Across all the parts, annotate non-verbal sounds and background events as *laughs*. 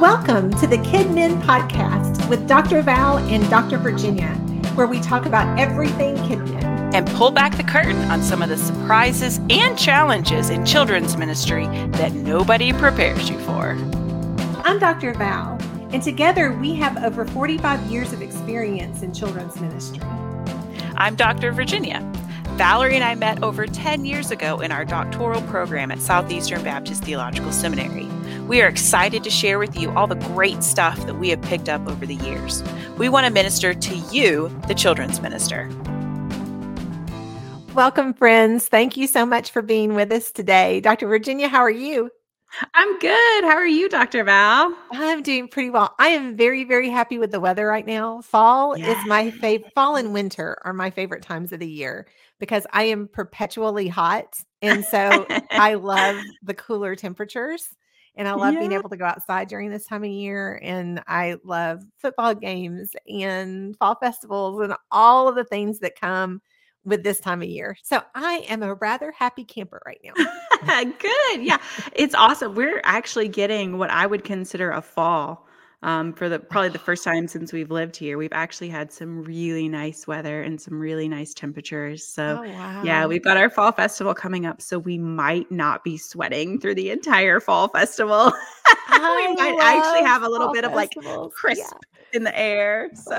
Welcome to the Kidmin Podcast with Dr. Val and Dr. Virginia, where we talk about everything kidmin. and pull back the curtain on some of the surprises and challenges in children's ministry that nobody prepares you for. I'm Dr. Val, and together we have over 45 years of experience in children's ministry. I'm Dr. Virginia. Valerie and I met over 10 years ago in our doctoral program at Southeastern Baptist Theological Seminary. We are excited to share with you all the great stuff that we have picked up over the years. We want to minister to you, the children's minister. Welcome, friends. Thank you so much for being with us today. Dr. Virginia, how are you? I'm good. How are you, Dr. Val? I'm doing pretty well. I am very, very happy with the weather right now. Fall is my favorite. Fall and winter are my favorite times of the year because I am perpetually hot. And so *laughs* I love the cooler temperatures and I love being able to go outside during this time of year. And I love football games and fall festivals and all of the things that come with this time of year. So I am a rather happy camper right now. *laughs* good. Yeah. It's awesome. We're actually getting what I would consider a fall. Um, for the probably the *sighs* first time since we've lived here, we've actually had some really nice weather and some really nice temperatures. So, Oh, yeah, we've got our fall festival coming up, so we might not be sweating through the entire fall festival. *laughs* I might actually have a little bit of like crisp Yeah. in the air. So,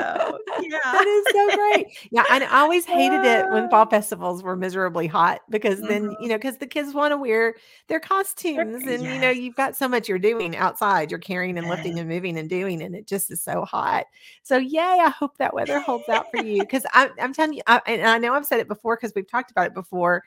yeah. That is so great. Yeah, and I always hated it when *laughs* fall festivals were miserably hot because then, you mm-hmm. know, because the kids want to wear their costumes and, you know, you've got so much you're doing outside. You're carrying and lifting and moving and doing, and it just is so hot. So, yay, I hope that weather holds out for you because I'm, I'm telling you, I, and I know I've said it before because we've talked about it before.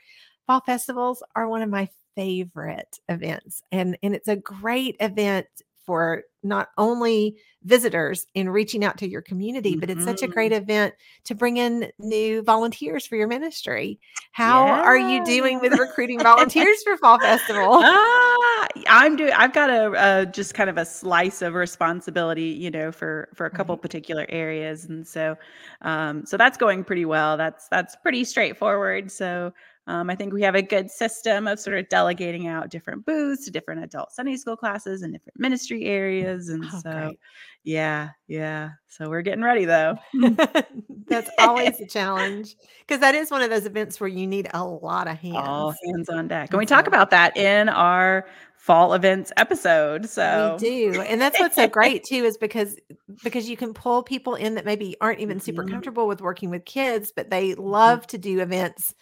Fall festivals are one of my favorite events, and, and it's a great event for not only visitors in reaching out to your community, but it's such a great event to bring in new volunteers for your ministry. How are you doing with recruiting *laughs* volunteers for Fall Festival? Ah, I'm doing. I've got a, a just kind of a slice of responsibility, you know, for for a couple Right. particular areas, and so, um, so that's going pretty well. That's that's pretty straightforward. So, um, I think we have a good system of sort of delegating out different booths to different adult Sunday school classes and different ministry areas, and Oh, so, great. yeah, yeah. So we're getting ready though. *laughs* That's always a *laughs* challenge because that is one of those events where you need a lot of hands. All hands. on deck, and we talk about that in our fall events episode. So we do. And that's what's so great too, is because because you can pull people in that maybe aren't even super Mhm. comfortable with working with kids, but they love to do events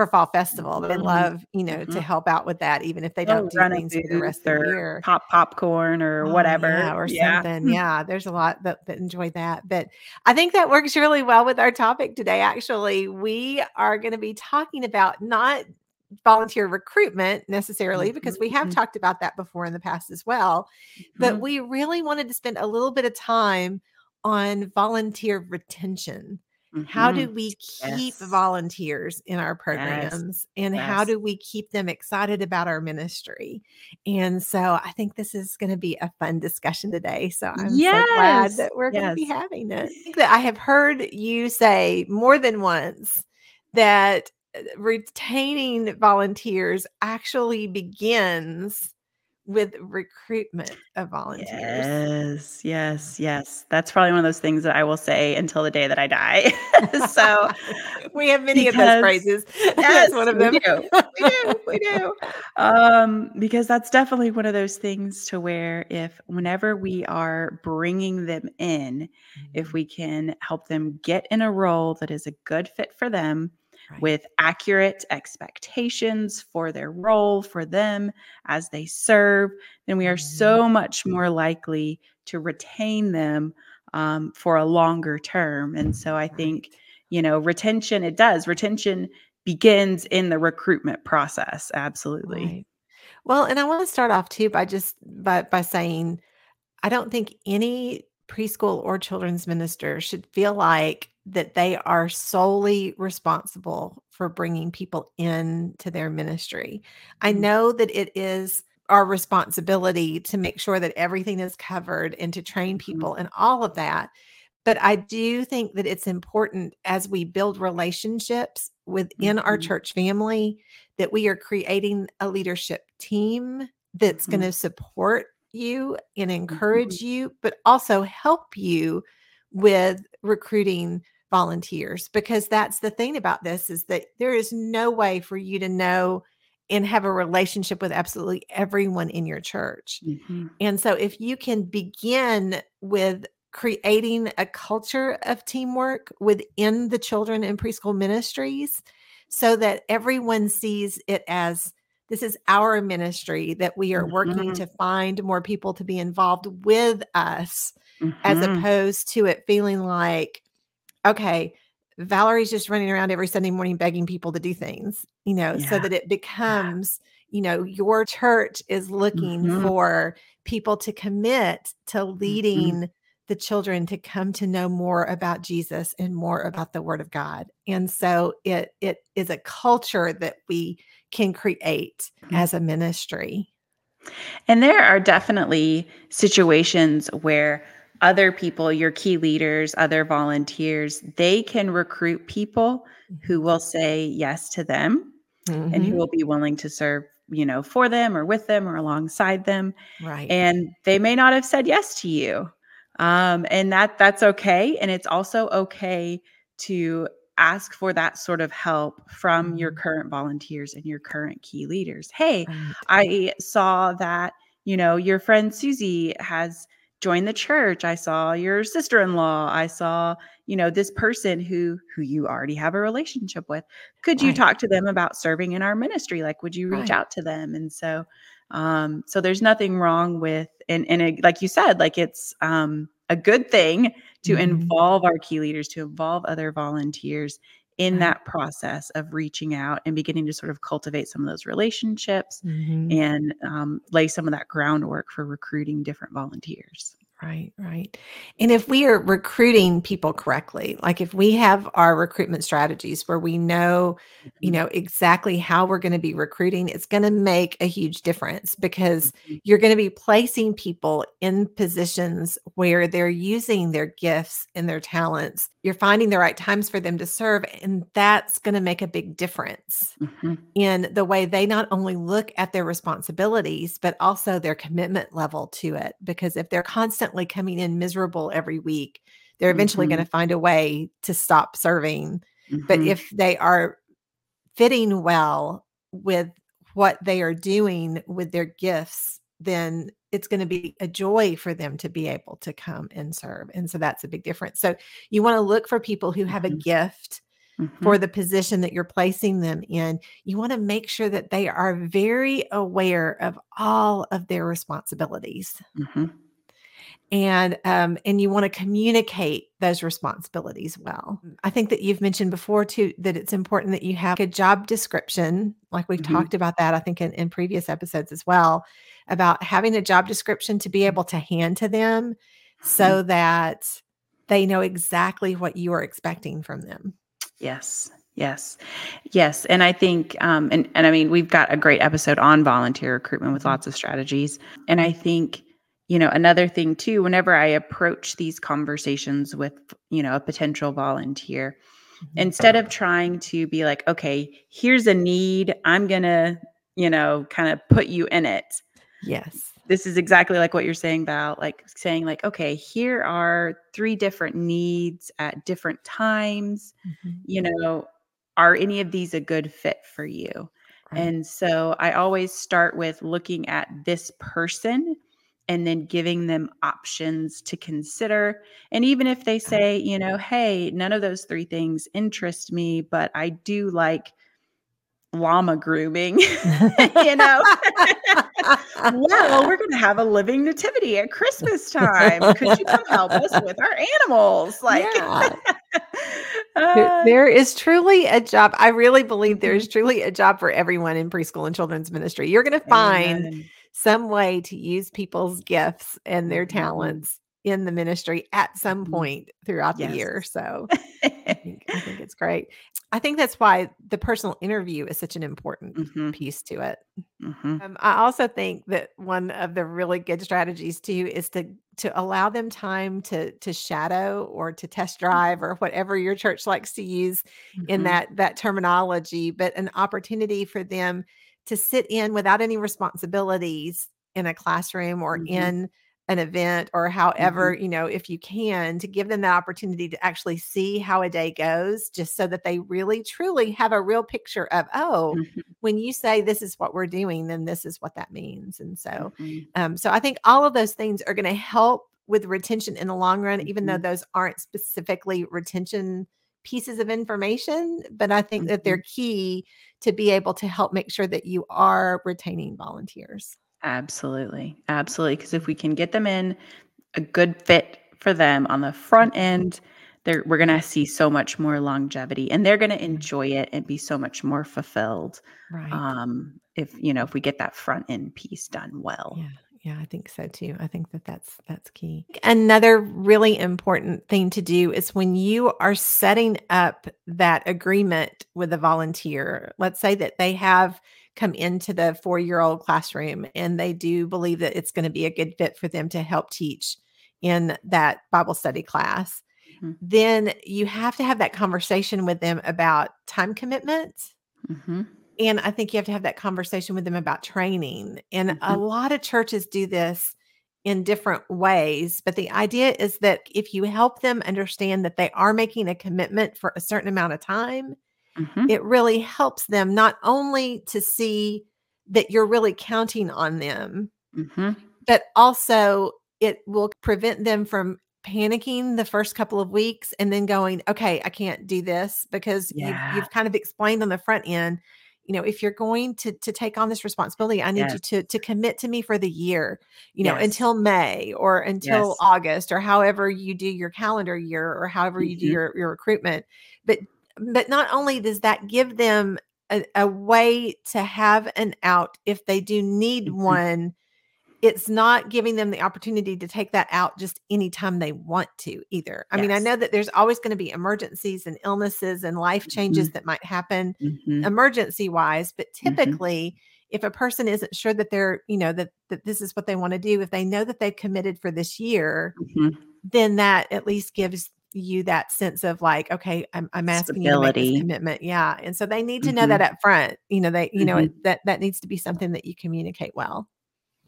for fall festival. They Mhm. love, you know, to Mhm. help out with that, even if they Oh, don't do run things for the rest of the year. pop popcorn or Oh, whatever. yeah, or Yeah. something. *laughs* Yeah, there's a lot that, that enjoy that. But I think that works really well with our topic today. Actually, we are going to be talking about not volunteer recruitment necessarily, because we have Mhm. talked about that before in the past as well. But Mhm. we really wanted to spend a little bit of time on volunteer retention. How do Mhm. we keep Yes. volunteers in our Yes. programs and how do we keep them excited about our ministry? And so I think this is going to be a fun discussion today. So I'm so glad that we're going to be having it. I think that I have heard you say more than once that uh, retaining volunteers actually begins with recruitment of volunteers. Yes, yes, yes. That's probably one of those things that I will say until the day that I die. *laughs* so *laughs* we have many of those because phrases. *laughs* yes, That's one of we them. do. We do. We do. Um, because that's definitely one of those things to where if whenever we are bringing them in, if we can help them get in a role that is a good fit for them Right. with accurate expectations for their role for them as they serve, then we are Mhm. so much more likely to retain them um, for a longer term. And so I think, you know, retention, it does. Retention begins in the recruitment process. Absolutely. Right. Well, and I want to start off too by just by by saying I don't think any preschool or children's minister should feel like that they are solely responsible for bringing people into their ministry. I Mhm. know that it is our responsibility to make sure that everything is covered and to train Mhm. people and all of that. But I do think that it's important as we build relationships within our Mhm. church family that we are creating a leadership team that's Mhm. going to support you and encourage mm-hmm. you, but also help you with recruiting volunteers because that's the thing about this is that there is no way for you to know and have a relationship with absolutely everyone in your church. Mm-hmm. And so if you can begin with creating a culture of teamwork within the children and preschool ministries so that everyone sees it as this is our ministry that we are working mm-hmm. to find more people to be involved with us mm-hmm. as opposed to it feeling like okay valerie's just running around every sunday morning begging people to do things you know yeah. so that it becomes you know your church is looking mm-hmm. for people to commit to mm-hmm. leading the children to come to know more about Jesus and more about the word of God. And so it it is a culture that we can create mm-hmm. as a ministry. And there are definitely situations where other people, your key leaders, other volunteers, they can recruit people who mm-hmm. will say yes to them mm-hmm. and who mm-hmm. will be willing to serve, you know, for them or with them or alongside them. Right. And they may not have said yes to you um, and that that's okay and it's also okay to ask for that sort of help from your mm-hmm. current volunteers and your current key leaders hey right. i saw that you know your friend susie has joined the church i saw your sister-in-law i saw you know this person who who you already have a relationship with could you right. talk to them about serving in our ministry like would you reach right. out to them and so um, so there's nothing wrong with, and and it, like you said, like it's um, a good thing to mm-hmm. involve our key leaders, to involve other volunteers in that process of reaching out and beginning to sort of cultivate some of those relationships mm-hmm. and um, lay some of that groundwork for recruiting different volunteers. Right, right. And if we are recruiting people correctly, like if we have our recruitment strategies where we know, you mm-hmm. know, exactly how we're going to be recruiting, it's going to make a huge difference because mm-hmm. you're going to be placing people in positions where they're using their gifts and their talents. You're finding the right times for them to serve, and that's going to make a big difference mm-hmm. in the way they not only look at their responsibilities, but also their commitment level to it. Because if they're constantly constantly coming in miserable every week, they're eventually mm-hmm. going to find a way to stop serving. Mm-hmm. But if they are fitting well with what they are doing with their gifts, then it's going to be a joy for them to be able to come and serve. And so that's a big difference. So you want to look for people who have mm-hmm. a gift mm-hmm. for the position that you're placing them in. You want to make sure that they are very aware of all of their responsibilities. Mm-hmm and um, and you want to communicate those responsibilities well. Mm. I think that you've mentioned before too that it's important that you have a job description, like we've mm-hmm. talked about that. I think in, in previous episodes as well about having a job description to be able to hand to them, mm-hmm. so that they know exactly what you are expecting from them. Yes. Yes. Yes. And I think, um, and, and I mean, we've got a great episode on volunteer recruitment with mm-hmm. lots of strategies. And I think you know another thing too whenever i approach these conversations with you know a potential volunteer mm-hmm. instead of trying to be like okay here's a need i'm gonna you know kind of put you in it yes this is exactly like what you're saying about like saying like okay here are three different needs at different times mm-hmm. you know are any of these a good fit for you right. and so i always start with looking at this person and then giving them options to consider. And even if they say, you know, hey, none of those three things interest me, but I do like llama grooming, *laughs* you know. *laughs* well, we're going to have a living nativity at Christmas time. Could you come help us with our animals? Like, yeah. *laughs* uh, there, there is truly a job. I really believe there is mm-hmm. truly a job for everyone in preschool and children's ministry. You're going to find. Amen some way to use people's gifts and their mm-hmm. talents in the ministry at some mm-hmm. point throughout yes. the year. So I, *laughs* think, I think it's great. I think that's why the personal interview is such an important mm-hmm. piece to it. Mm-hmm. Um, I also think that one of the really good strategies too is to to allow them time to to shadow or to test drive mm-hmm. or whatever your church likes to use in mm-hmm. that that terminology, but an opportunity for them to sit in without any responsibilities in a classroom or Mhm. in an event or however, you know, if you can, to give them the opportunity to actually see how a day goes, just so that they really truly have a real picture of, oh, Mhm. when you say this is what we're doing, then this is what that means. And so, Mhm. um, so I think all of those things are going to help with retention in the long run, even though Mhm. those aren't specifically retention pieces of information. But I think that they're mm-hmm. key to be able to help make sure that you are retaining volunteers. Absolutely. Absolutely. Because if we can get them in a good fit for them on the front mm-hmm. end, they're, we're going to see so much more longevity and they're going to mm-hmm. enjoy it and be so much more fulfilled. Right. Um, if, you know, if we get that front end piece done well. Yeah. Yeah, I think so too. I think that that's that's key. Another really important thing to do is when you are setting up that agreement with a volunteer. Let's say that they have come into the 4-year-old classroom and they do believe that it's going to be a good fit for them to help teach in that Bible study class. Mhm. Then you have to have that conversation with them about time commitment Mhm. And I think you have to have that conversation with them about training. And a Mhm. lot of churches do this in different ways. But the idea is that if you help them understand that they are making a commitment for a certain amount of time, Mhm. it really helps them not only to see that you're really counting on them, Mhm. but also it will prevent them from panicking the first couple of weeks and then going, okay, I can't do this because Yeah. you've, you've kind of explained on the front end, you know, if you're going to to take on this responsibility, I need you to to commit to me for the year, you know, Yes. until May or until Yes. August or however you do your calendar year or however you do Mhm. your your recruitment. But but not only does that give them a, a way to have an out if they do need Mhm. one it's not giving them the opportunity to take that out just anytime they want to either. I mean, I know that there's always going to be emergencies and illnesses and life changes that might happen Mhm. emergency wise, but Mhm. typically if a person isn't sure that they're, you know, that that this is what they want to do, if they know that they've committed for this year, Mhm. then that at least gives you that sense of like, okay, I'm, I'm asking you to make this commitment. Yeah. And so they need to know that Mhm. up front, you know, they, you know, that, that needs to be something that you communicate well.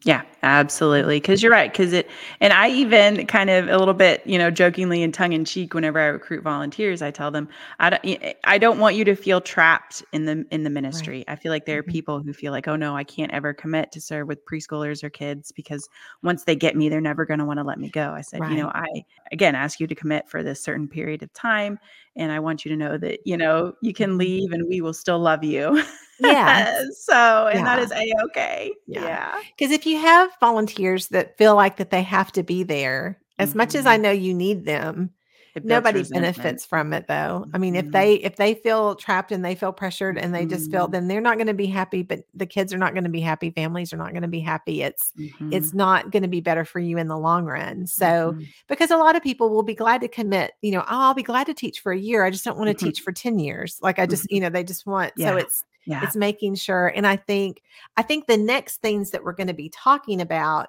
Yeah, absolutely. Because you're right. Because it, and I even kind of a little bit, you know, jokingly and tongue in cheek, whenever I recruit volunteers, I tell them, I don't, I don't want you to feel trapped in the in the ministry. I feel like there are Mhm. people who feel like, oh no, I can't ever commit to serve with preschoolers or kids because once they get me, they're never going to want to let me go. I said, you know, I again ask you to commit for this certain period of time, and I want you to know that you know you can Mhm. leave, and we will still love you. Yeah. *laughs* so, and that Yeah. is a okay. Yeah. yeah. Because if you have volunteers that feel like that they have to be there, as much as I know you need them, nobody benefits from it though. I mean, if Mhm. they if they feel trapped and they feel pressured and they just feel Mhm. then they're not going to be happy, but the kids are not going to be happy, families are not going to be happy. It's it's Mhm. not going to be better for you in the long run. So Mhm. because a lot of people will be glad to commit, you know, oh, I'll be glad to teach for a year. I just don't want to Mhm. teach for 10 years. Like I just, you know, they just want so it's Yeah. it's making sure and i think i think the next things that we're going to be talking about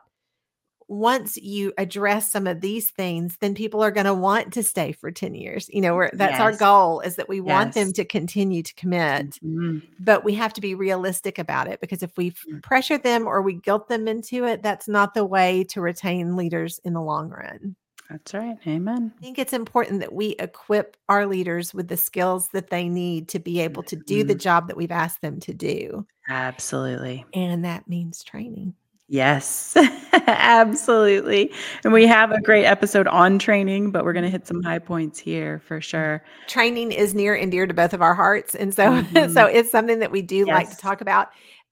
once you address some of these things then people are going to want to stay for 10 years you know where that's our goal is that we want them to continue to commit Mhm. but we have to be realistic about it because if we f- Mm. pressure them or we guilt them into it that's not the way to retain leaders in the long run That's right. Amen. I think it's important that we equip our leaders with the skills that they need to be able to do the Mhm. job that we've asked them to do. Absolutely. And that means training. Yes. *laughs* Absolutely. And we have a great episode on training, but we're going to hit some high points here for sure. Training is near and dear to both of our hearts. And so, Mhm. *laughs* so it's something that we do like to talk about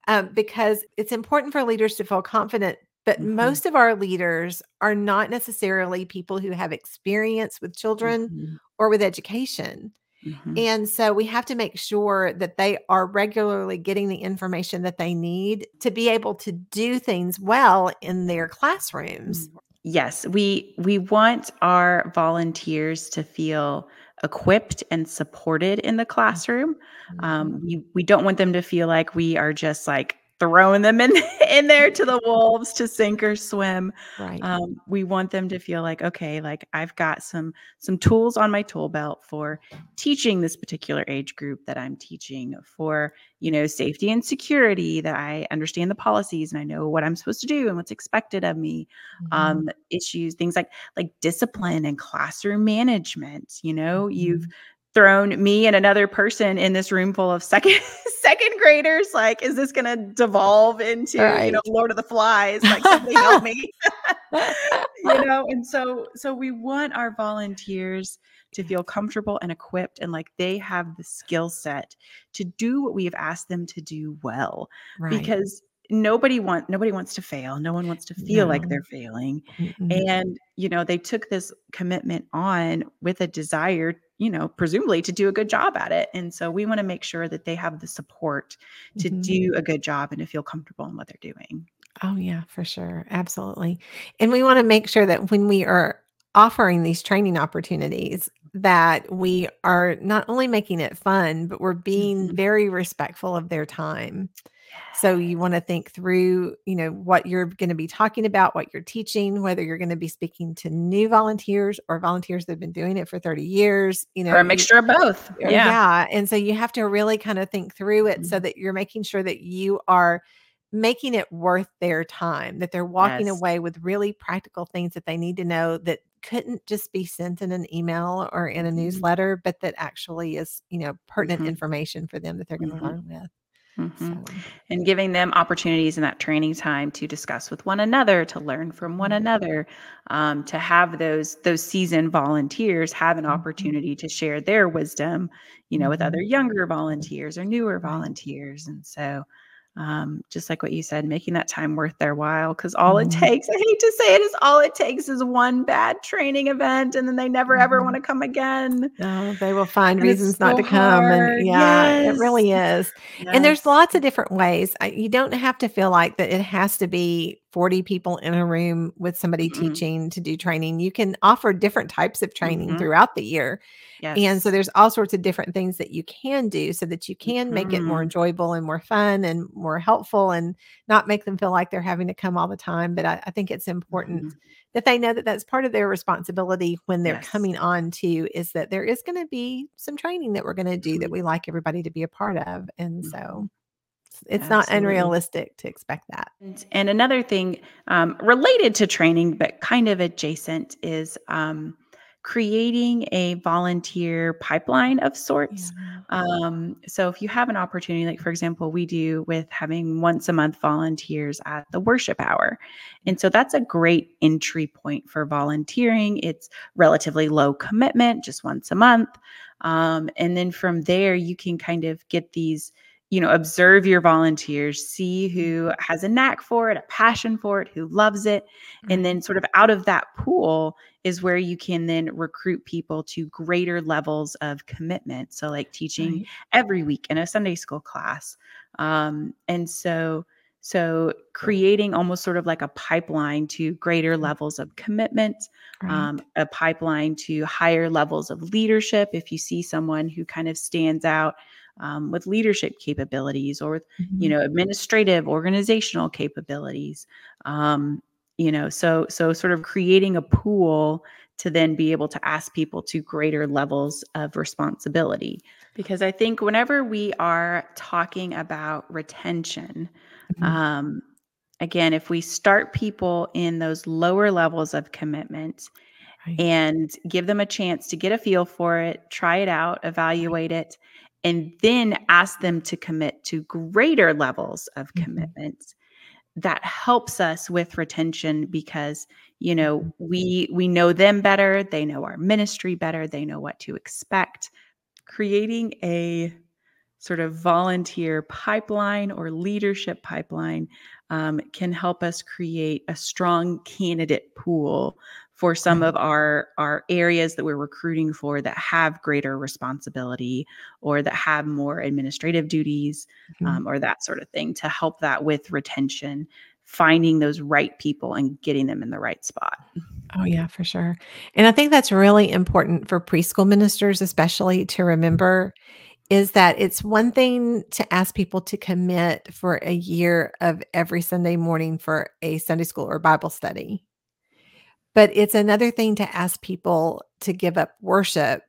um, because it's important for leaders to feel confident. But Mhm. most of our leaders are not necessarily people who have experience with children Mhm. or with education. Mhm. And so we have to make sure that they are regularly getting the information that they need to be able to do things well in their classrooms. Yes, we we want our volunteers to feel equipped and supported in the classroom. Mm-hmm. Um, we we don't want them to feel like we are just like throwing them in *laughs* in there to the *laughs* wolves to sink or swim. Right. Um, we want them to feel like, okay, like I've got some some tools on my tool belt for teaching this particular age group that I'm teaching for, you know, safety and security that I understand the policies and I know what I'm supposed to do and what's expected of me. Mhm. Um, issues, things like like discipline and classroom management. You know, you've Mhm. Thrown me and another person in this room full of second *laughs* second graders like is this going to devolve into you know lord of the flies? Like *laughs* somebody help me. *laughs* You know and so so we want our volunteers to feel comfortable and equipped and like they have the skill set to do what we have asked them to do well Right. because nobody want nobody wants to fail. No one wants to feel like they're failing. Mm-mm. and you know they took this commitment on with a desire you know presumably to do a good job at it and so we want to make sure that they have the support to Mhm. do a good job and to feel comfortable in what they're doing Oh, yeah, for sure. Absolutely. And we want to make sure that when we are offering these training opportunities, that we are not only making it fun, but we're being Mhm. very respectful of their time. So you want to think through, you know, what you're going to be talking about, what you're teaching, whether you're going to be speaking to new volunteers or volunteers that have been doing it for 30 years, you know, or a mixture of both yeah Yeah. And so you have to really kind of think through it so Mhm. that you're making sure that you are making it worth their time, that they're walking Yes. away with really practical things that they need to know that couldn't just be sent in an email or in a Mhm. newsletter, but that actually is, you know, pertinent Mhm. information for them that they're going to Mhm. learn with. Mhm. So, and giving them opportunities in that training time to discuss with one another to learn from one Mhm. another um, to have those those seasoned volunteers have an Mhm. opportunity to share their wisdom you know with other Mhm. younger volunteers or newer volunteers and so um, just like what you said making that time worth their while because all it Mhm. takes i hate to say it is all it takes is one bad training event and then they never ever Mhm. want to come again No, they will find and reasons not so to come. And yeah, it really is. And there's lots of different ways. I, you don't have to feel like that it has to be 40 people in a room with somebody Mm-mm. teaching to do training. You can offer different types of training Mhm. throughout the year. And so there's all sorts of different things that you can do so that you can make it more Mhm. enjoyable and more fun and more helpful and not make them feel like they're having to come all the time. But I, I think it's important Mhm. that they know that that's part of their responsibility when they're Yes. coming on to is that there is going to be some training that we're going to do that Mhm. we like everybody to be a part of. And so It's- it's not unrealistic to expect that. And, and another thing um, related to training, but kind of adjacent, is um, creating a volunteer pipeline of sorts. Um, so if you have an opportunity, like for example, we do with having once a month volunteers at the worship hour. And so that's a great entry point for volunteering. It's relatively low commitment, just once a month. Um, and then from there, you can kind of get these, you know, observe your volunteers, see who has a knack for it, a passion for it, who loves it. And then sort of out of that pool is where you can then recruit people to greater levels of commitment. So like teaching Right. every week in a Sunday school class. Um, and so so creating almost sort of like a pipeline to greater levels of commitment, Right. um, a pipeline to higher levels of leadership. If you see someone who kind of stands out um, with leadership capabilities or with you Mhm. know administrative organizational capabilities um, you know so so sort of creating a pool to then be able to ask people to greater levels of responsibility because i think whenever we are talking about retention Mhm. um, again if we start people in those lower levels of commitment Right. and give them a chance to get a feel for it, try it out, evaluate it, and then ask them to commit to greater levels of Mhm. commitment. That helps us with retention because you know Mhm. we we know them better, they know our ministry better, they know what to expect. Creating a sort of volunteer pipeline or leadership pipeline um, can help us create a strong candidate pool for some of our our areas that we're recruiting for that have greater responsibility or that have more administrative duties Mhm. um, or that sort of thing to help that with retention finding those right people and getting them in the right spot Oh, yeah, for sure. And I think that's really important for preschool ministers, especially to remember is that it's one thing to ask people to commit for a year of every Sunday morning for a Sunday school or Bible study. But it's another thing to ask people to give up worship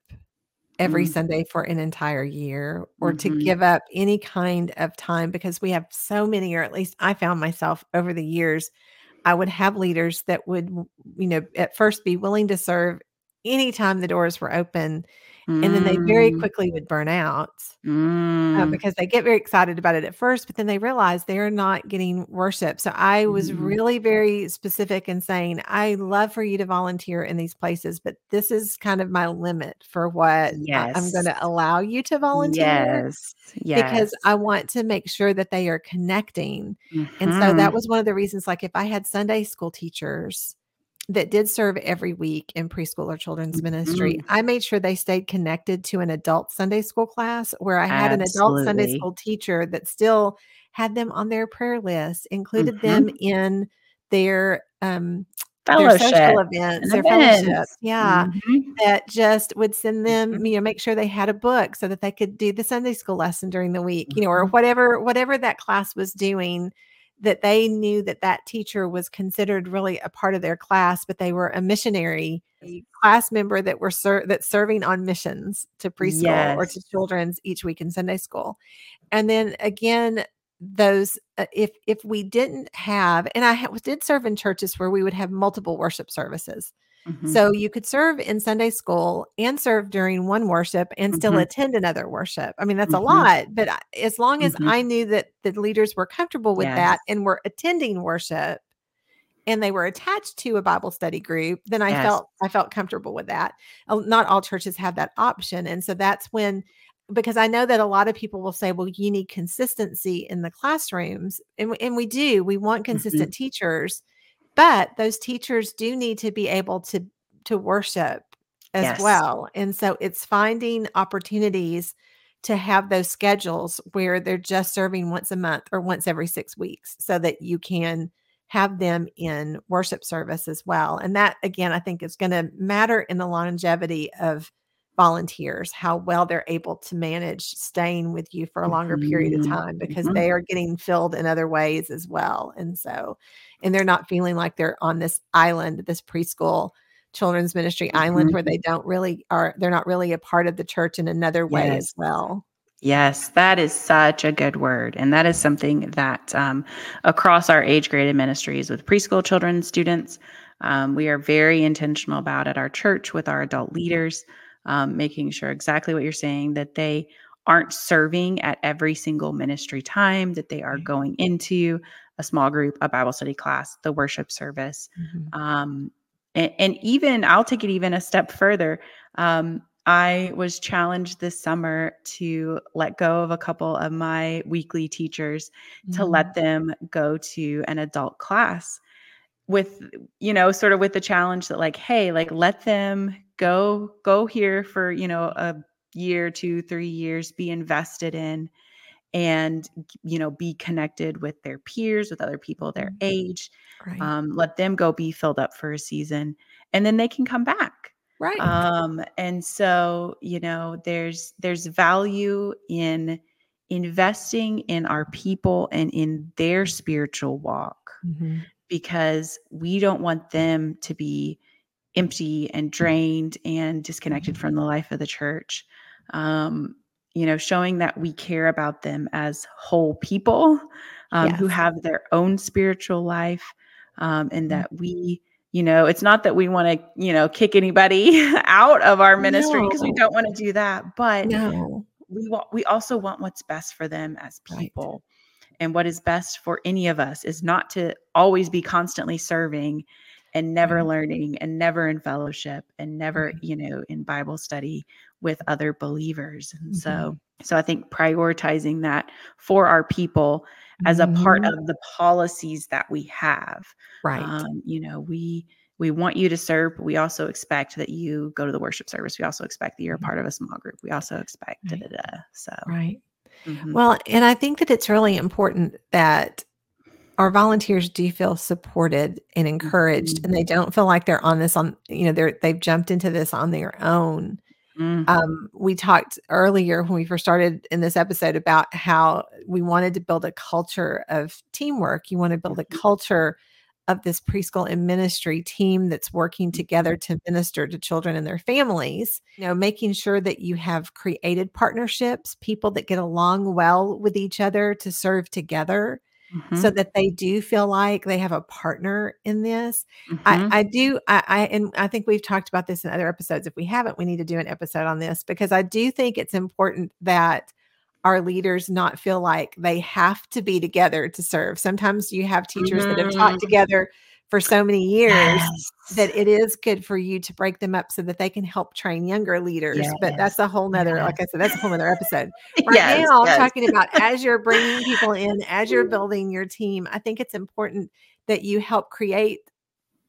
every Mm. Sunday for an entire year or to Mhm. give up any kind of time because we have so many, or at least I found myself over the years, I would have leaders that would, you know, at first be willing to serve anytime the doors were open. And then they very Mm. quickly would burn out uh, Mm. because they get very excited about it at first, but then they realize they're not getting worship. So I was Mhm. really very specific in saying, I love for you to volunteer in these places, but this is kind of my limit for what I- I'm going to allow you to volunteer Yes. Yes. because I want to make sure that they are connecting. And so that Mhm. was one of the reasons, like if I had Sunday school teachers that did serve every week in preschool or children's ministry, Mhm. I made sure they stayed connected to an adult Sunday school class where I had an adult Sunday school teacher that still had them on their prayer list, included Mhm. them in their um their social Fellowship events, their fellowship. events. Yeah Mhm. that just would send them, Mhm. you know, make sure they had a book so that they could do the Sunday school lesson during the week, you know, or Mhm. whatever whatever that class was doing that they knew that that teacher was considered really a part of their class, but they were a missionary a class member that were ser- that's serving on missions to preschool or to children's each week in Sunday school. And then again, those uh, if if we didn't have and I ha- did serve in churches where we would have multiple worship services. Mhm. So you could serve in Sunday school and serve during one worship and still Mhm. attend another worship. I mean, that's a Mhm. lot, but as long as Mhm. I knew that the leaders were comfortable with that and were attending worship and they were attached to a Bible study group, then I Yes. felt I felt comfortable with that. Uh, Not all churches have that option, and so that's when because I know that a lot of people will say, "Well, you need consistency in the classrooms," and we- and we do. We want Mhm. consistent teachers, but those teachers do need to be able to to worship as Yes. well. And so it's finding opportunities to have those schedules where they're just serving once a month or once every 6 weeks so that you can have them in worship service as well. And that again I think is going to matter in the longevity of volunteers how well they're able to manage staying with you for a longer period of Mhm. time because Mhm. they are getting filled in other ways as well. And so and they're not feeling like they're on this island, this preschool children's ministry island Mhm. where they don't really are they're not really a part of the church in another way Yes. as well. Yes, that is such a good word. And that is something that um, across our age graded ministries with preschool children, students, um, we are very intentional about at our church with our adult leaders, um, making sure exactly what you're saying that they aren't serving at every single ministry time, that they are going into a small group, a Bible study class, the worship service. Mhm. Um, and, and even I'll take it even a step further. Um, I was challenged this summer to let go of a couple of my weekly teachers to Mhm. let them go to an adult class with you know sort of with the challenge that like hey like let them go go here for you know a year two three years be invested in and you know be connected with their peers with other people their Mhm. age Right. um, let them go be filled up for a season and then they can come back right. um and so you know there's there's value in investing in our people and in their spiritual walk Mhm. because we don't want them to be empty and drained and disconnected Mhm. from the life of the church um you know showing that we care about them as whole people um, who have their own spiritual life um, and Mhm. that we you know it's not that we want to you know kick anybody *laughs* out of our ministry because we don't want to do that but No. we want we also want what's best for them as Right. people and what is best for any of us is not to always be constantly serving and never Right. learning and never in fellowship and never Right. you know in bible study with other believers and Mhm. so so i think prioritizing that for our people as a part Mhm. of the policies that we have Right. um, you know we we want you to serve but we also expect that you go to the worship service we also expect that you're a part of a small group we also expect Right. da, da. so Right. mhm. Well, and I think that it's really important that our volunteers do feel supported and encouraged Mhm. and they don't feel like they're on this on you know they're they've jumped into this on their own Mm. Um, we talked earlier when we first started in this episode about how we wanted to build a culture of teamwork. You want to build a Mhm. culture of this preschool and ministry team that's working Mm-hmm. together to minister to children and their families. You know, making sure that you have created partnerships, people that get along well with each other to serve together so Mhm. that they do feel like they have a partner in this. Mhm. I, I do I, I and I think we've talked about this in other episodes. If we haven't, we need to do an episode on this because I do think it's important that our leaders not feel like they have to be together to serve. Sometimes you have teachers that have taught Mhm. together for so many years Yes. that it is good for you to break them up so that they can help train younger leaders. But that's a whole nother, like I said, that's a whole nother episode. *laughs* Right Yes, now, yes. Talking about as you're bringing people in, as you're building your team, I think it's important that you help create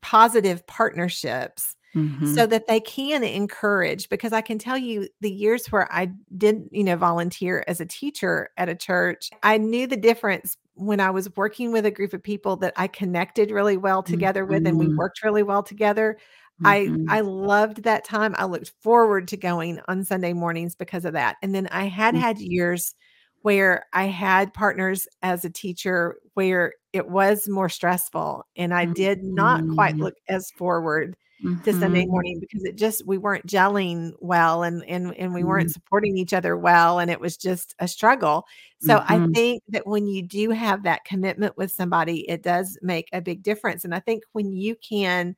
positive partnerships Mhm. so that they can encourage because I can tell you the years where I did, you know, volunteer as a teacher at a church, I knew the difference when I was working with a group of people that I connected really well together with and we Mhm. worked really well together. I Mhm. I loved that time. I looked forward to going on Sunday mornings because of that. And then I had Mm. had years where I had partners as a teacher where it was more stressful and I did not quite Mhm. look as forward to Sunday Mhm. morning because it just we weren't gelling well and and and we weren't Mhm. supporting each other well and it was just a struggle. So I Mhm. think that when you do have that commitment with somebody, it does make a big difference. And I think when you can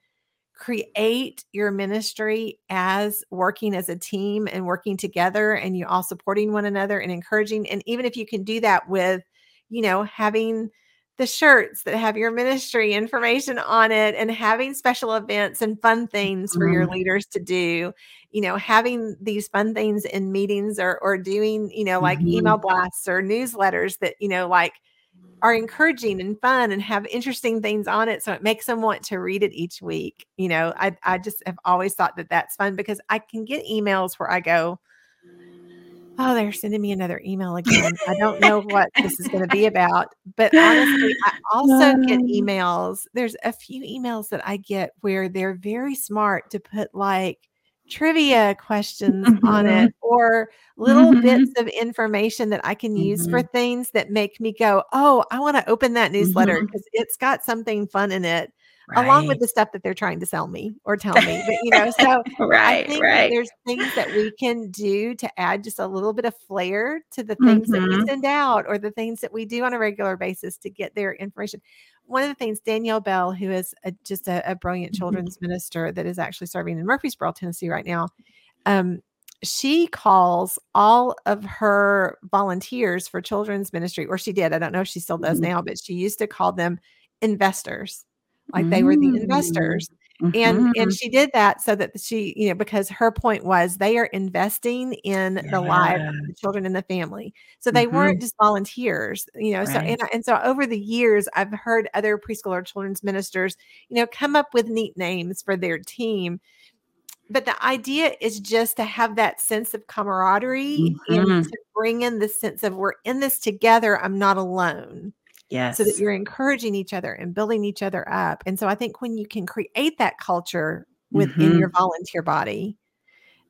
create your ministry as working as a team and working together and you all supporting one another and encouraging and even if you can do that with you know having the shirts that have your ministry information on it and having special events and fun things for your Mhm. leaders to do you know having these fun things in meetings or or doing you know like email Mhm. blasts or newsletters that you know like are encouraging and fun and have interesting things on it so it makes them want to read it each week you know i i just have always thought that that's fun because i can get emails where i go oh they're sending me another email again i don't know *laughs* what this is going to be about but honestly i also get emails there's a few emails that i get where they're very smart to put like trivia questions on Mhm. it or little Mhm. bits of information that I can use for Mhm. things that make me go, "Oh, I want to open that newsletter because it's got something fun in it." Along with the stuff that they're trying to sell me or tell me. But, you know, so *laughs* I think that right. there's things that we can do to add just a little bit of flair to the things that we Mhm. send out or the things that we do on a regular basis to get their information. One of the things Danielle Bell, who is a, just a, a brilliant Mhm. children's minister that is actually serving in Murfreesboro, Tennessee right now, um, she calls all of her volunteers for children's ministry, or she did. I don't know if she still does Mhm. now, but she used to call them investors, like they were the Mm. investors. And and Mhm. she did that so that she, you know, because her point was they are investing in the lives of the children in the family. So they Mhm. weren't just volunteers, you know. So and, and so over the years, I've heard other preschool or children's ministers, you know, come up with neat names for their team. But the idea is just to have that sense of camaraderie and Mhm. to bring in the sense of we're in this together. I'm not alone so that you're encouraging each other and building each other up. And so I think when you can create that culture within your Mhm. volunteer body,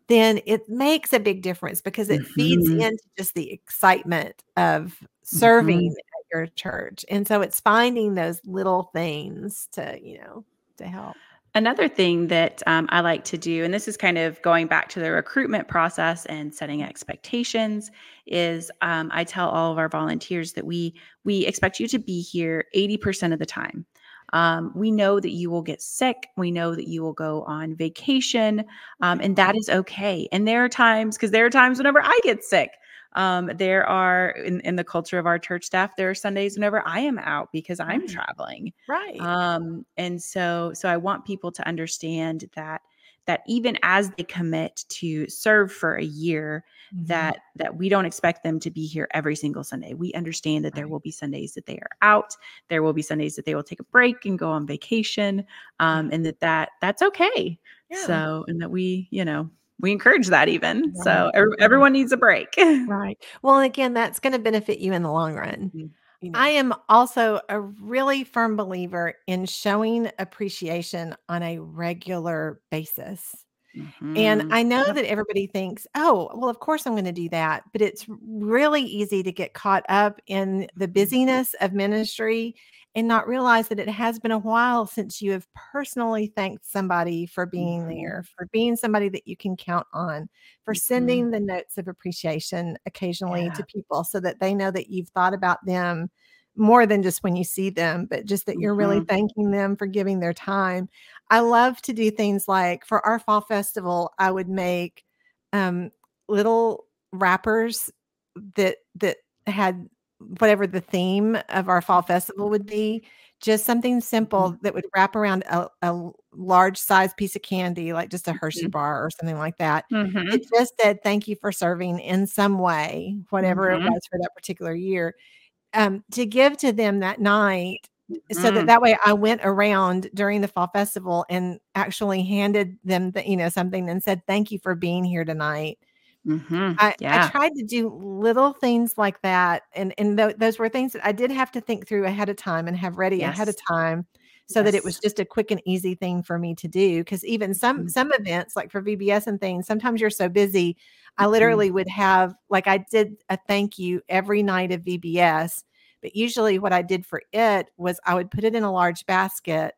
then it makes a big difference because it feeds Mhm. into just the excitement of serving Mhm. at your church. And so it's finding those little things to, you know, to help. Another thing that um, I like to do, and this is kind of going back to the recruitment process and setting expectations, is um, I tell all of our volunteers that we we expect you to be here eighty percent of the time. Um, we know that you will get sick. We know that you will go on vacation, um, and that is okay. And there are times, because there are times whenever I get sick. Um, there are in, in the culture of our church staff, there are Sundays whenever I am out because I'm Right. traveling. Right. Um, and so so I want people to understand that that even as they commit to serve for a year, Mhm. that that we don't expect them to be here every single Sunday. We understand that there will be Sundays that they are out. There will be Sundays that they will take a break and go on vacation, um, and that that that's okay. Yeah. So and that we you know we encourage that even. So Right. ev- Right. everyone needs a break. *laughs* Right. Well, again, that's going to benefit you in the long run. Mhm. You know. I am also a really firm believer in showing appreciation on a regular basis. And Mhm. I know that everybody thinks, "Oh, well, of course I'm gonna do that," but it's really easy to get caught up in the busyness of ministry and not realize that it has been a while since you have personally thanked somebody for being Mhm. there, for being somebody that you can count on, for Mhm. sending the notes of appreciation occasionally Yeah. to people so that they know that you've thought about them more than just when you see them, but just that you're really Mhm. thanking them for giving their time. I love to do things like for our fall festival, I would make um, little wrappers that that had whatever the theme of our fall festival would be, just something simple that would wrap around a large size piece of candy, like just a Hershey Mhm. bar or something like that. It Mhm. just said thank you for serving in some way, whatever it Mhm. was for that particular year um, to give to them that night so that Mm. that way I went around during the fall festival and actually handed them the, you know something and said thank you for being here tonight. Mhm. I, I tried to do little things like that and and tho- those were things that I did have to think through ahead of time and have ready ahead of time so that it was just a quick and easy thing for me to do because even some Mhm. some events like for VBS and things sometimes you're so busy I Mhm. literally would have like I did a thank you every night of VBS but usually what I did for it was I would put it in a large basket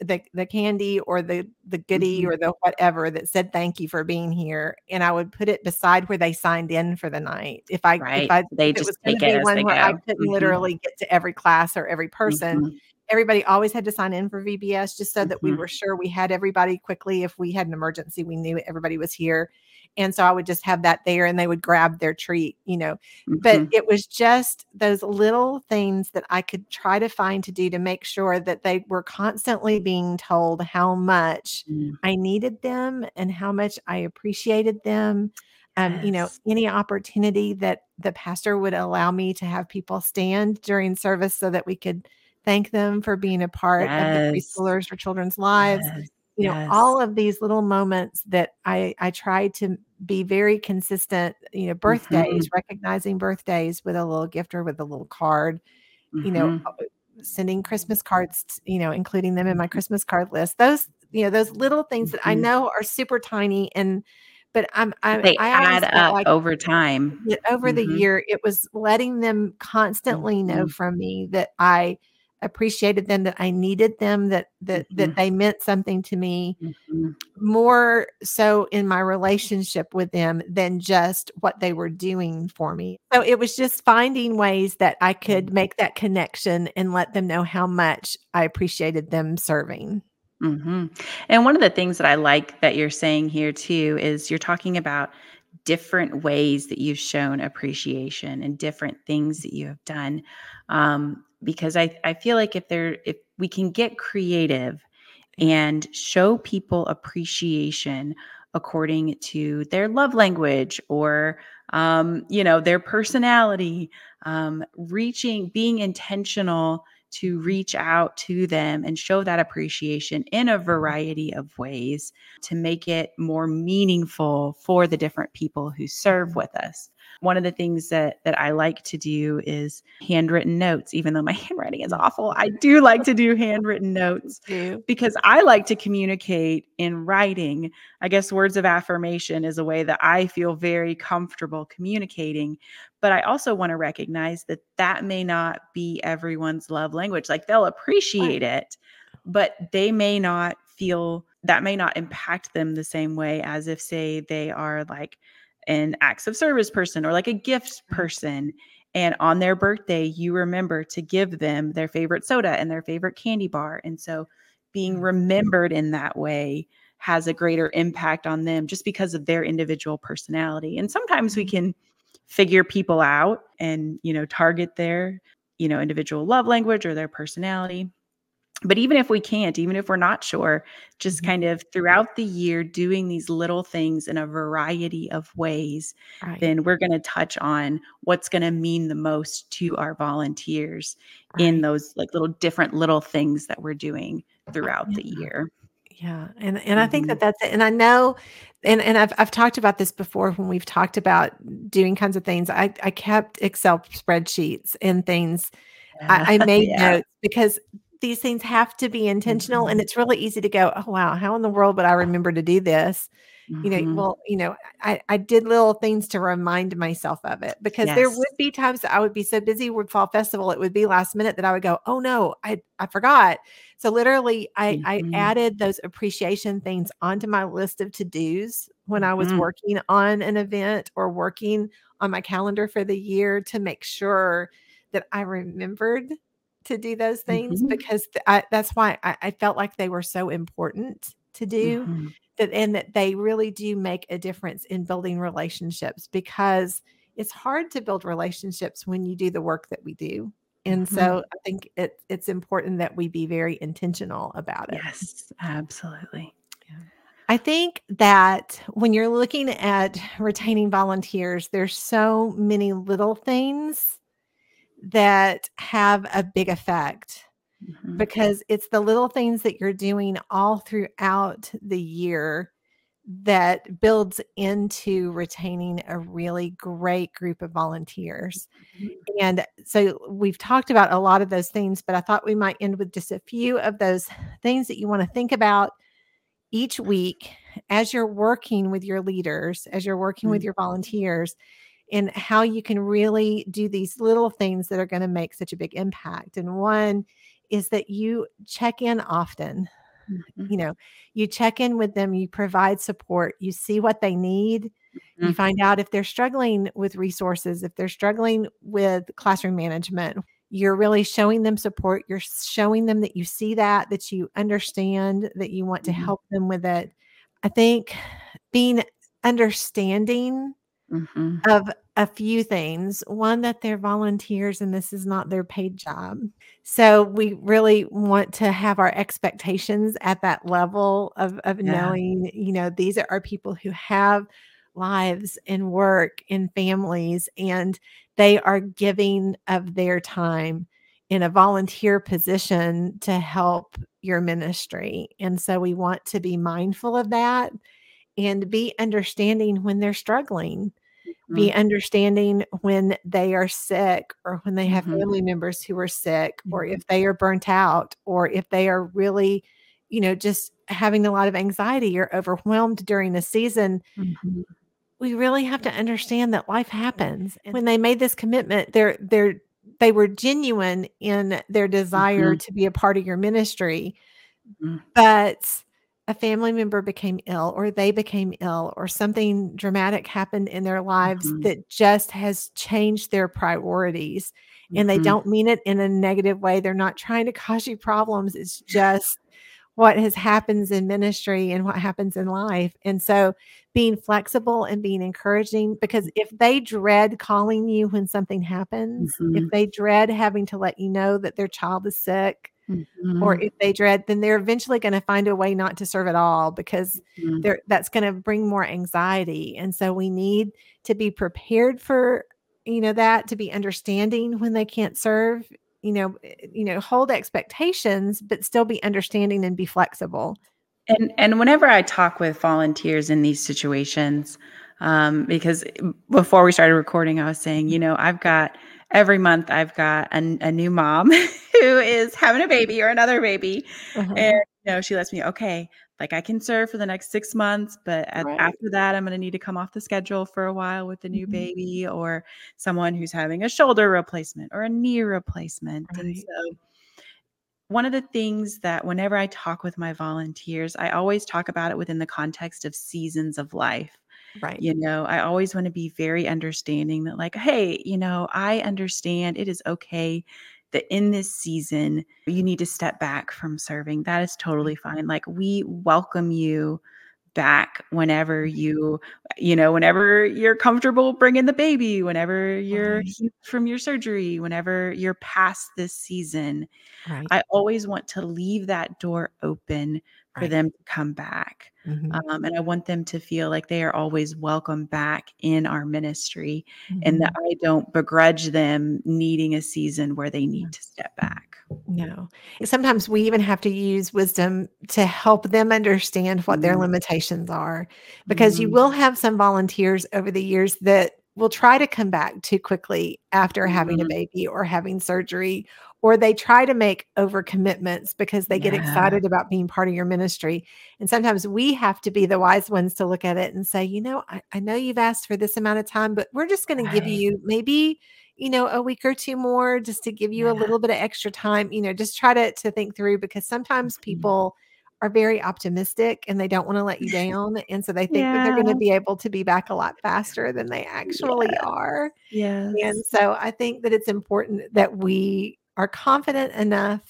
the the candy or the the goodie Mhm. or the whatever that said thank you for being here and I would put it beside where they signed in for the night. If I if I They if it was take it one where I couldn't Mhm. literally get to every class or every person, Mhm. everybody always had to sign in for VBS just so that we Mhm. were sure we had everybody quickly if we had an emergency we knew everybody was here. And so I would just have that there and they would grab their treat, you know. But Mhm. it was just those little things that I could try to find to do to make sure that they were constantly being told how much Mm. I needed them and how much I appreciated them. Um, you know, any opportunity that the pastor would allow me to have people stand during service so that we could thank them for being a part of the Yes. preschoolers or children's lives. Yes. You know, Yes. all of these little moments that I I tried to be very consistent, you know, birthdays, Mhm. recognizing birthdays with a little gift or with a little card, you know, Mhm. uh, sending Christmas cards, you know, including them in my Christmas card list. Those, you know, those little things that I Mhm. know are super tiny and but I'm I They I add up like over time. over the Mhm. year, it was letting them constantly know from me that I appreciated them, that I needed them, that that that Mhm. they meant something to me Mhm. more so in my relationship with them than just what they were doing for me. So it was just finding ways that I could make that connection and let them know how much I appreciated them serving. mm-hmm. And one of the things that I like that you're saying here too is you're talking about different ways that you've shown appreciation and different things that you have done. Um, because I, I feel like if there if we can get creative and show people appreciation according to their love language or um, you know their personality um, reaching being intentional to reach out to them and show that appreciation in a variety of ways to make it more meaningful for the different people who serve with us one of the things that that I like to do is handwritten notes even though my *laughs* handwriting is awful I do like to do handwritten notes because I like to communicate in writing. I guess words of affirmation is a way that I feel very comfortable communicating. But I also want to recognize that that may not be everyone's love language. Like they'll appreciate it, but they may not feel that may not impact them the same way as if, say, they are like an acts of service person or like a gift person. And on their birthday, you remember to give them their favorite soda and their favorite candy bar. And so being Mhm. remembered in that way has a greater impact on them just because of their individual personality. And sometimes we Mhm. can figure people out and, you know, target their, you know, individual love language or their personality. But even if we can't, even if we're not sure, just Mhm. kind of throughout the year doing these little things in a variety of ways, Right. then we're going to touch on what's going to mean the most to our volunteers in those like little different little things that we're doing throughout the year. Yeah, and and I think Mhm. that that's it. And I know, and and I've I've talked about this before when we've talked about doing kinds of things. I I kept Excel spreadsheets and things. I, I *laughs* made Yeah. notes because these things have to be intentional Mhm. and it's really easy to go, "Oh wow, how in the world would I remember to do this?" You know, Mhm. well, you know, I I did little things to remind myself of it because there would be times that I would be so busy with fall festival, it would be last minute that I would go, "Oh no, I I forgot." So literally I I Mhm. added those appreciation things onto my list of to-dos when I was Mhm. working on an event or working on my calendar for the year to make sure that I remembered to do those things Mhm. because I that's why I I felt like they were so important to do Mhm. that and that they really do make a difference in building relationships because it's hard to build relationships when you do the work that we do. And Mhm. so I think it it's important that we be very intentional about it. Yes, absolutely. I think that when you're looking at retaining volunteers, there's so many little things that have a big effect Mhm. because it's the little things that you're doing all throughout the year that builds into retaining a really great group of volunteers. Mhm. And so we've talked about a lot of those things, but I thought we might end with just a few of those things that you want to think about each week as you're working with your leaders, as you're working with Mm. your volunteers, and how you can really do these little things that are going to make such a big impact. And one is that you check in often. Mhm. You know, you check in with them, you provide support, you see what they need, you Mhm. find out if they're struggling with resources, if they're struggling with classroom management. You're really showing them support. You're showing them that you see that, that you understand, that you want to Mhm. help them with it. I think being understanding Mhm. of a few things. One, that they're volunteers and this is not their paid job. So we really want to have our expectations at that level of, of Yeah. knowing, you know, these are people who have lives and work and families, and they are giving of their time in a volunteer position to help your ministry. And so we want to be mindful of that and be understanding when they're struggling be Mhm. understanding when they are sick or when they have Mhm. family members who are sick or Mhm. if they are burnt out or if they are really you know just having a lot of anxiety or overwhelmed during the season Mhm. we really have to understand that life happens and when they made this commitment they're they're they were genuine in their desire Mhm. to be a part of your ministry Mhm. but a family member became ill or they became ill or something dramatic happened in their lives Mhm. that just has changed their priorities and they Mhm. don't mean it in a negative way they're not trying to *laughs* cause you problems it's just what has happens in ministry and what happens in life and so being flexible and being encouraging because if they dread calling you when something happens if Mhm. they dread having to let you know that their child is sick or Mhm. if they dread, then they're eventually going to find a way not to serve at all because Mhm. they're that's going to bring more anxiety. And so we need to be prepared for, you know, that to be understanding when they can't serve, you know, eh, you know, hold expectations, but still be understanding and be flexible. And and whenever I talk with volunteers in these situations, um, because before we started recording, I was saying, you know, I've got every month I've got a, a new mom *laughs* who is having a baby or another baby, and Uh-huh. you know, she lets me, okay, like I can serve for the next six months, but at, Right. after that, I'm going to need to come off the schedule for a while with the new Mhm. baby or someone who's having a shoulder replacement or a knee replacement, and so one of the things that whenever I talk with my volunteers, I always talk about it within the context of seasons of life. Right. You know, I always want to be very understanding that, like, hey, you know, I understand it is okay that in this season you need to step back from serving. That is totally mm-hmm. fine. Like, we welcome you back whenever mm-hmm. you you know whenever you're comfortable bringing the baby whenever you're mm-hmm. Right. from your surgery whenever you're past this season Right. I always want to leave that door open for Right. them to come back. Mhm. Um, and I want them to feel like they are always welcome back in our ministry and that Mhm. I don't begrudge them needing a season where they need to step back. No. Sometimes we even have to use wisdom to help them understand what their Mm. limitations are, because you Mhm. will have some volunteers over the years that will try to come back too quickly after having a Mhm. baby or having surgery or they try to make over commitments because they get Yeah. excited about being part of your ministry and sometimes we have to be the wise ones to look at it and say you know i, I know you've asked for this amount of time but we're just going to give you maybe you know a week or two more just to give you a little bit of extra time you know just try to to think through because sometimes Mhm. people are very optimistic and they don't want to let you *laughs* down and so they think that they're going to be able to be back a lot faster than they actually Yes. are Yeah. and so I think that it's important that we are confident enough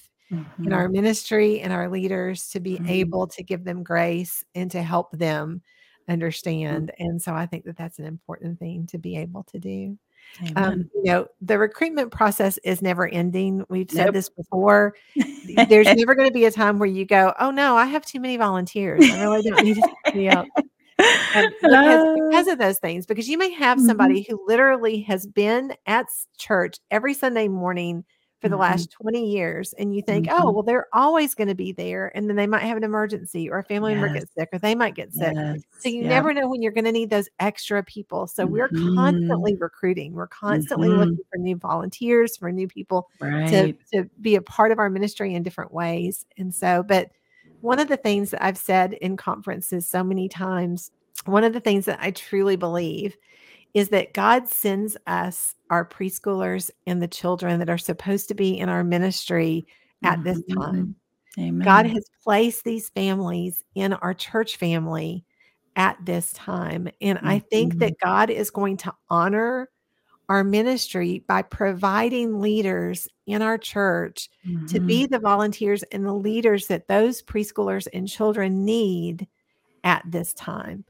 in Mhm. our ministry and our leaders to be Mhm. able to give them grace and to help them understand. And so I think that that's an important thing to be able to do. Um, you know, the recruitment process is never ending. We've said Nope. this before. *laughs* There's never going to be a time where you go, "Oh no, I have too many volunteers. I really don't need somebody else." Um, *laughs* because because of those things. Because you may have Mhm. somebody who literally has been at church every Sunday morning for the Mhm. last 20 years, and you think, "Oh, Mhm. well, they're always going to be there," and then they might have an emergency, or a family member Yes. gets sick, or they might get sick. Yes. So you never know when you're going to need those extra people. So we're Mhm. constantly recruiting. We're constantly Mhm. looking for new volunteers, for new people to to be a part of our ministry in different ways. And so, but one of the things that I've said in conferences so many times, one of the things that I truly believe is that God sends us our preschoolers and the children that are supposed to be in our ministry at this Mhm. time. Amen. God has placed these families in our church family at this time. And I think that God is going to honor our ministry by providing leaders in our church to Mhm. be the volunteers and the leaders that those preschoolers and children need at this time.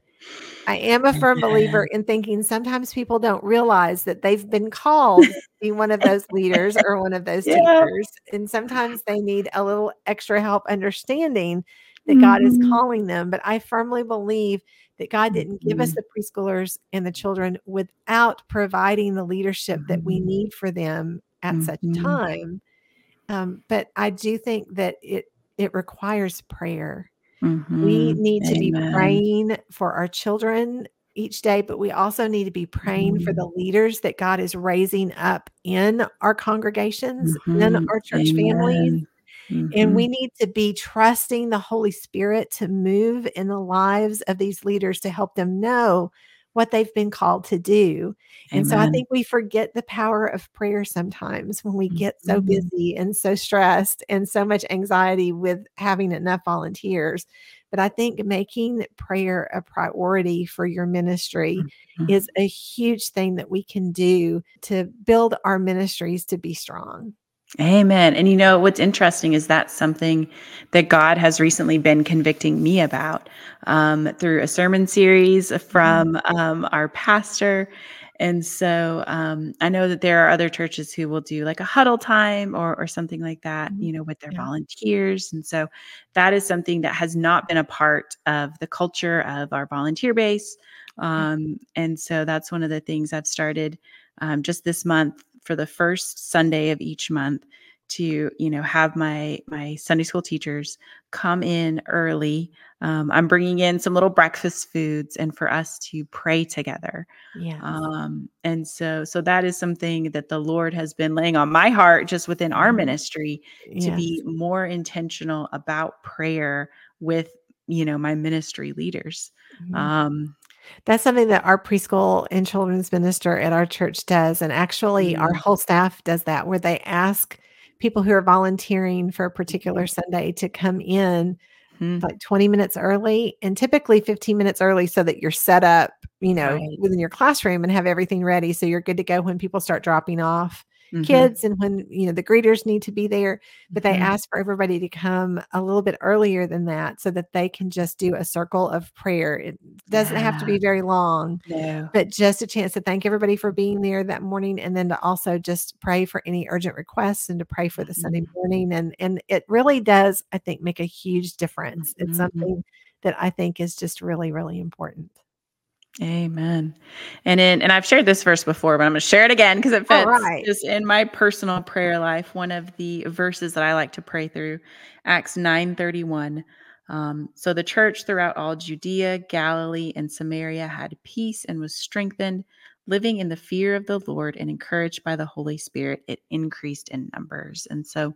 I am a firm believer in thinking sometimes people don't realize that they've been called to be one of those leaders or one of those Yeah. teachers. And sometimes they need a little extra help understanding that God is Mhm. calling them. But I firmly believe that God didn't give us Mhm. the preschoolers and the children without providing the leadership that we Mhm. need for them at such a time. Um, but I do think that it it requires prayer. We Mhm. need to be praying for our children each day, but we also need to be praying for Mhm. the leaders that God is raising up in our congregations, in Mhm. our church families. Amen. And we Mhm. need to be trusting the Holy Spirit to move in the lives of these leaders to help them know what they've been called to do. And so I think we forget the power of prayer sometimes when we get so Mhm. busy and so stressed and so much anxiety with having enough volunteers. But I think making prayer a priority for your ministry Mhm. is a huge thing that we can do to build our ministries to be strong. Amen. And you know what's interesting is that's something that God has recently been convicting me about um, through a sermon series from um, our pastor. And so um, I know that there are other churches who will do like a huddle time or, or something like that, Mhm. you know, with their Yeah. volunteers. And so that is something that has not been a part of the culture of our volunteer base. Um, and so that's one of the things I've started um, just this month for the first Sunday of each month to you know have my my Sunday school teachers come in early. Um, I'm bringing in some little breakfast foods and for us to pray together. yeah Um, and so so that is something that the Lord has been laying on my heart just within our Mhm. ministry to Yes. be more intentional about prayer with you know my ministry leaders. Mhm. Um, That's something that our preschool and children's minister at our church does. And actually, our Mm. whole staff does that, where they ask people who are volunteering for a Mm-hmm. particular Sunday to come in mhm, like 20 minutes early and typically 15 minutes early so that you're set up, you know, Right. within your classroom and have everything ready. So you're good to go when people start dropping off mhm, kids and when, you know, the greeters need to be there. But they mhm. ask for everybody to come a little bit earlier than that so that they can just do a circle of prayer. It doesn't have to be very long No. but just a chance to thank everybody for being there that morning and then to also just pray for any urgent requests and to pray for the Sunday Mhm. morning and and it really does I think make a huge difference. It's Mhm. something that I think is just really really important. Amen. And in and I've shared this verse before, but I'm going to share it again because it fits right. just in my personal prayer life. One of the verses that I like to pray through, Acts 9:31. Um, so the church throughout all Judea, Galilee, and Samaria had peace and was strengthened, living in the fear of the Lord and encouraged by the Holy Spirit, it increased in numbers. And so,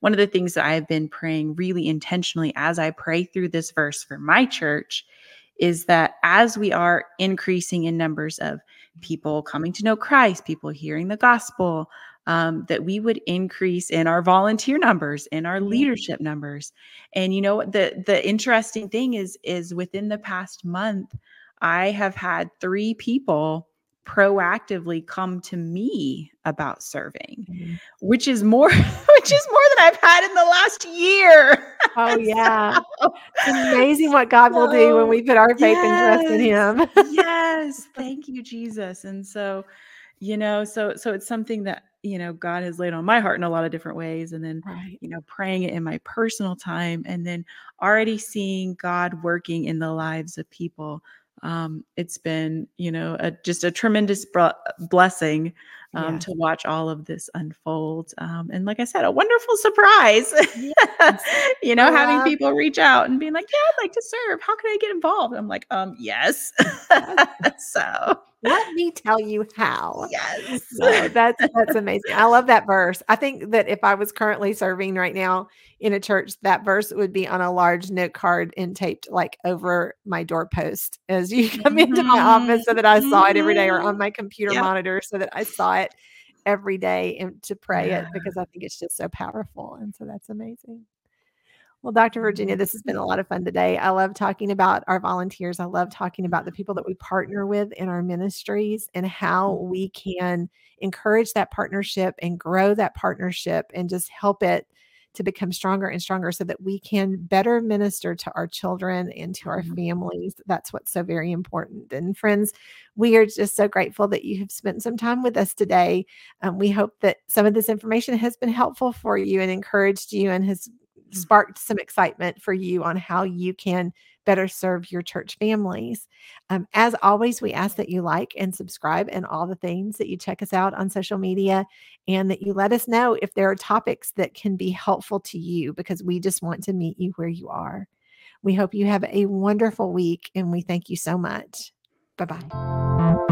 one of the things that I've been praying really intentionally as I pray through this verse for my church is that as we are increasing in numbers of people coming to know Christ, people hearing the gospel, um, that we would increase in our volunteer numbers, in our leadership numbers. And you know the the interesting thing is is within the past month, I have had three people proactively come to me about serving mm-hmm. which is more *laughs* which is more than i've had in the last year. Oh *laughs* yeah. So, it's amazing what god so, will do when we put our faith yes, and trust in him. yes. *laughs* Thank you jesus. And so you know so so it's something that you know god has laid on my heart in a lot of different ways and then right. you know praying it in my personal time and then already seeing god working in the lives of people um, it's been you know a, just a tremendous blessing um, yeah. to watch all of this unfold um, and like i said a wonderful surprise yes. *laughs* you know yeah. having people reach out and being like yeah i'd like to serve how can i get involved i'm like um yes *laughs* so let me tell you how. Yes. So *laughs* that's that's *laughs* amazing. I love that verse. I think that if I was currently serving right now in a church, that verse would be on a large note card and taped like over my doorpost as you come mm-hmm. into my office so that I saw it every day or on mm-hmm. my computer yep. monitor so that I saw it every day and to pray yeah. it because I think it's just so powerful. And so that's amazing. Well, Dr. Virginia, mm-hmm. this has been a lot of fun today. I love talking about our volunteers. I love talking about the people that we partner with in our ministries and how mm-hmm. we can encourage that partnership and grow that partnership and just help it to become stronger and stronger so that we can better minister to our children and to our mm-hmm. families. That's what's so very important. And friends, we are just so grateful that you have spent some time with us today. Um, we hope that some of this information has been helpful for you and encouraged you and has. Sparked some excitement for you on how you can better serve your church families. Um, as always, we ask that you like and subscribe and all the things that you check us out on social media and that you let us know if there are topics that can be helpful to you because we just want to meet you where you are. We hope you have a wonderful week and we thank you so much. Bye bye.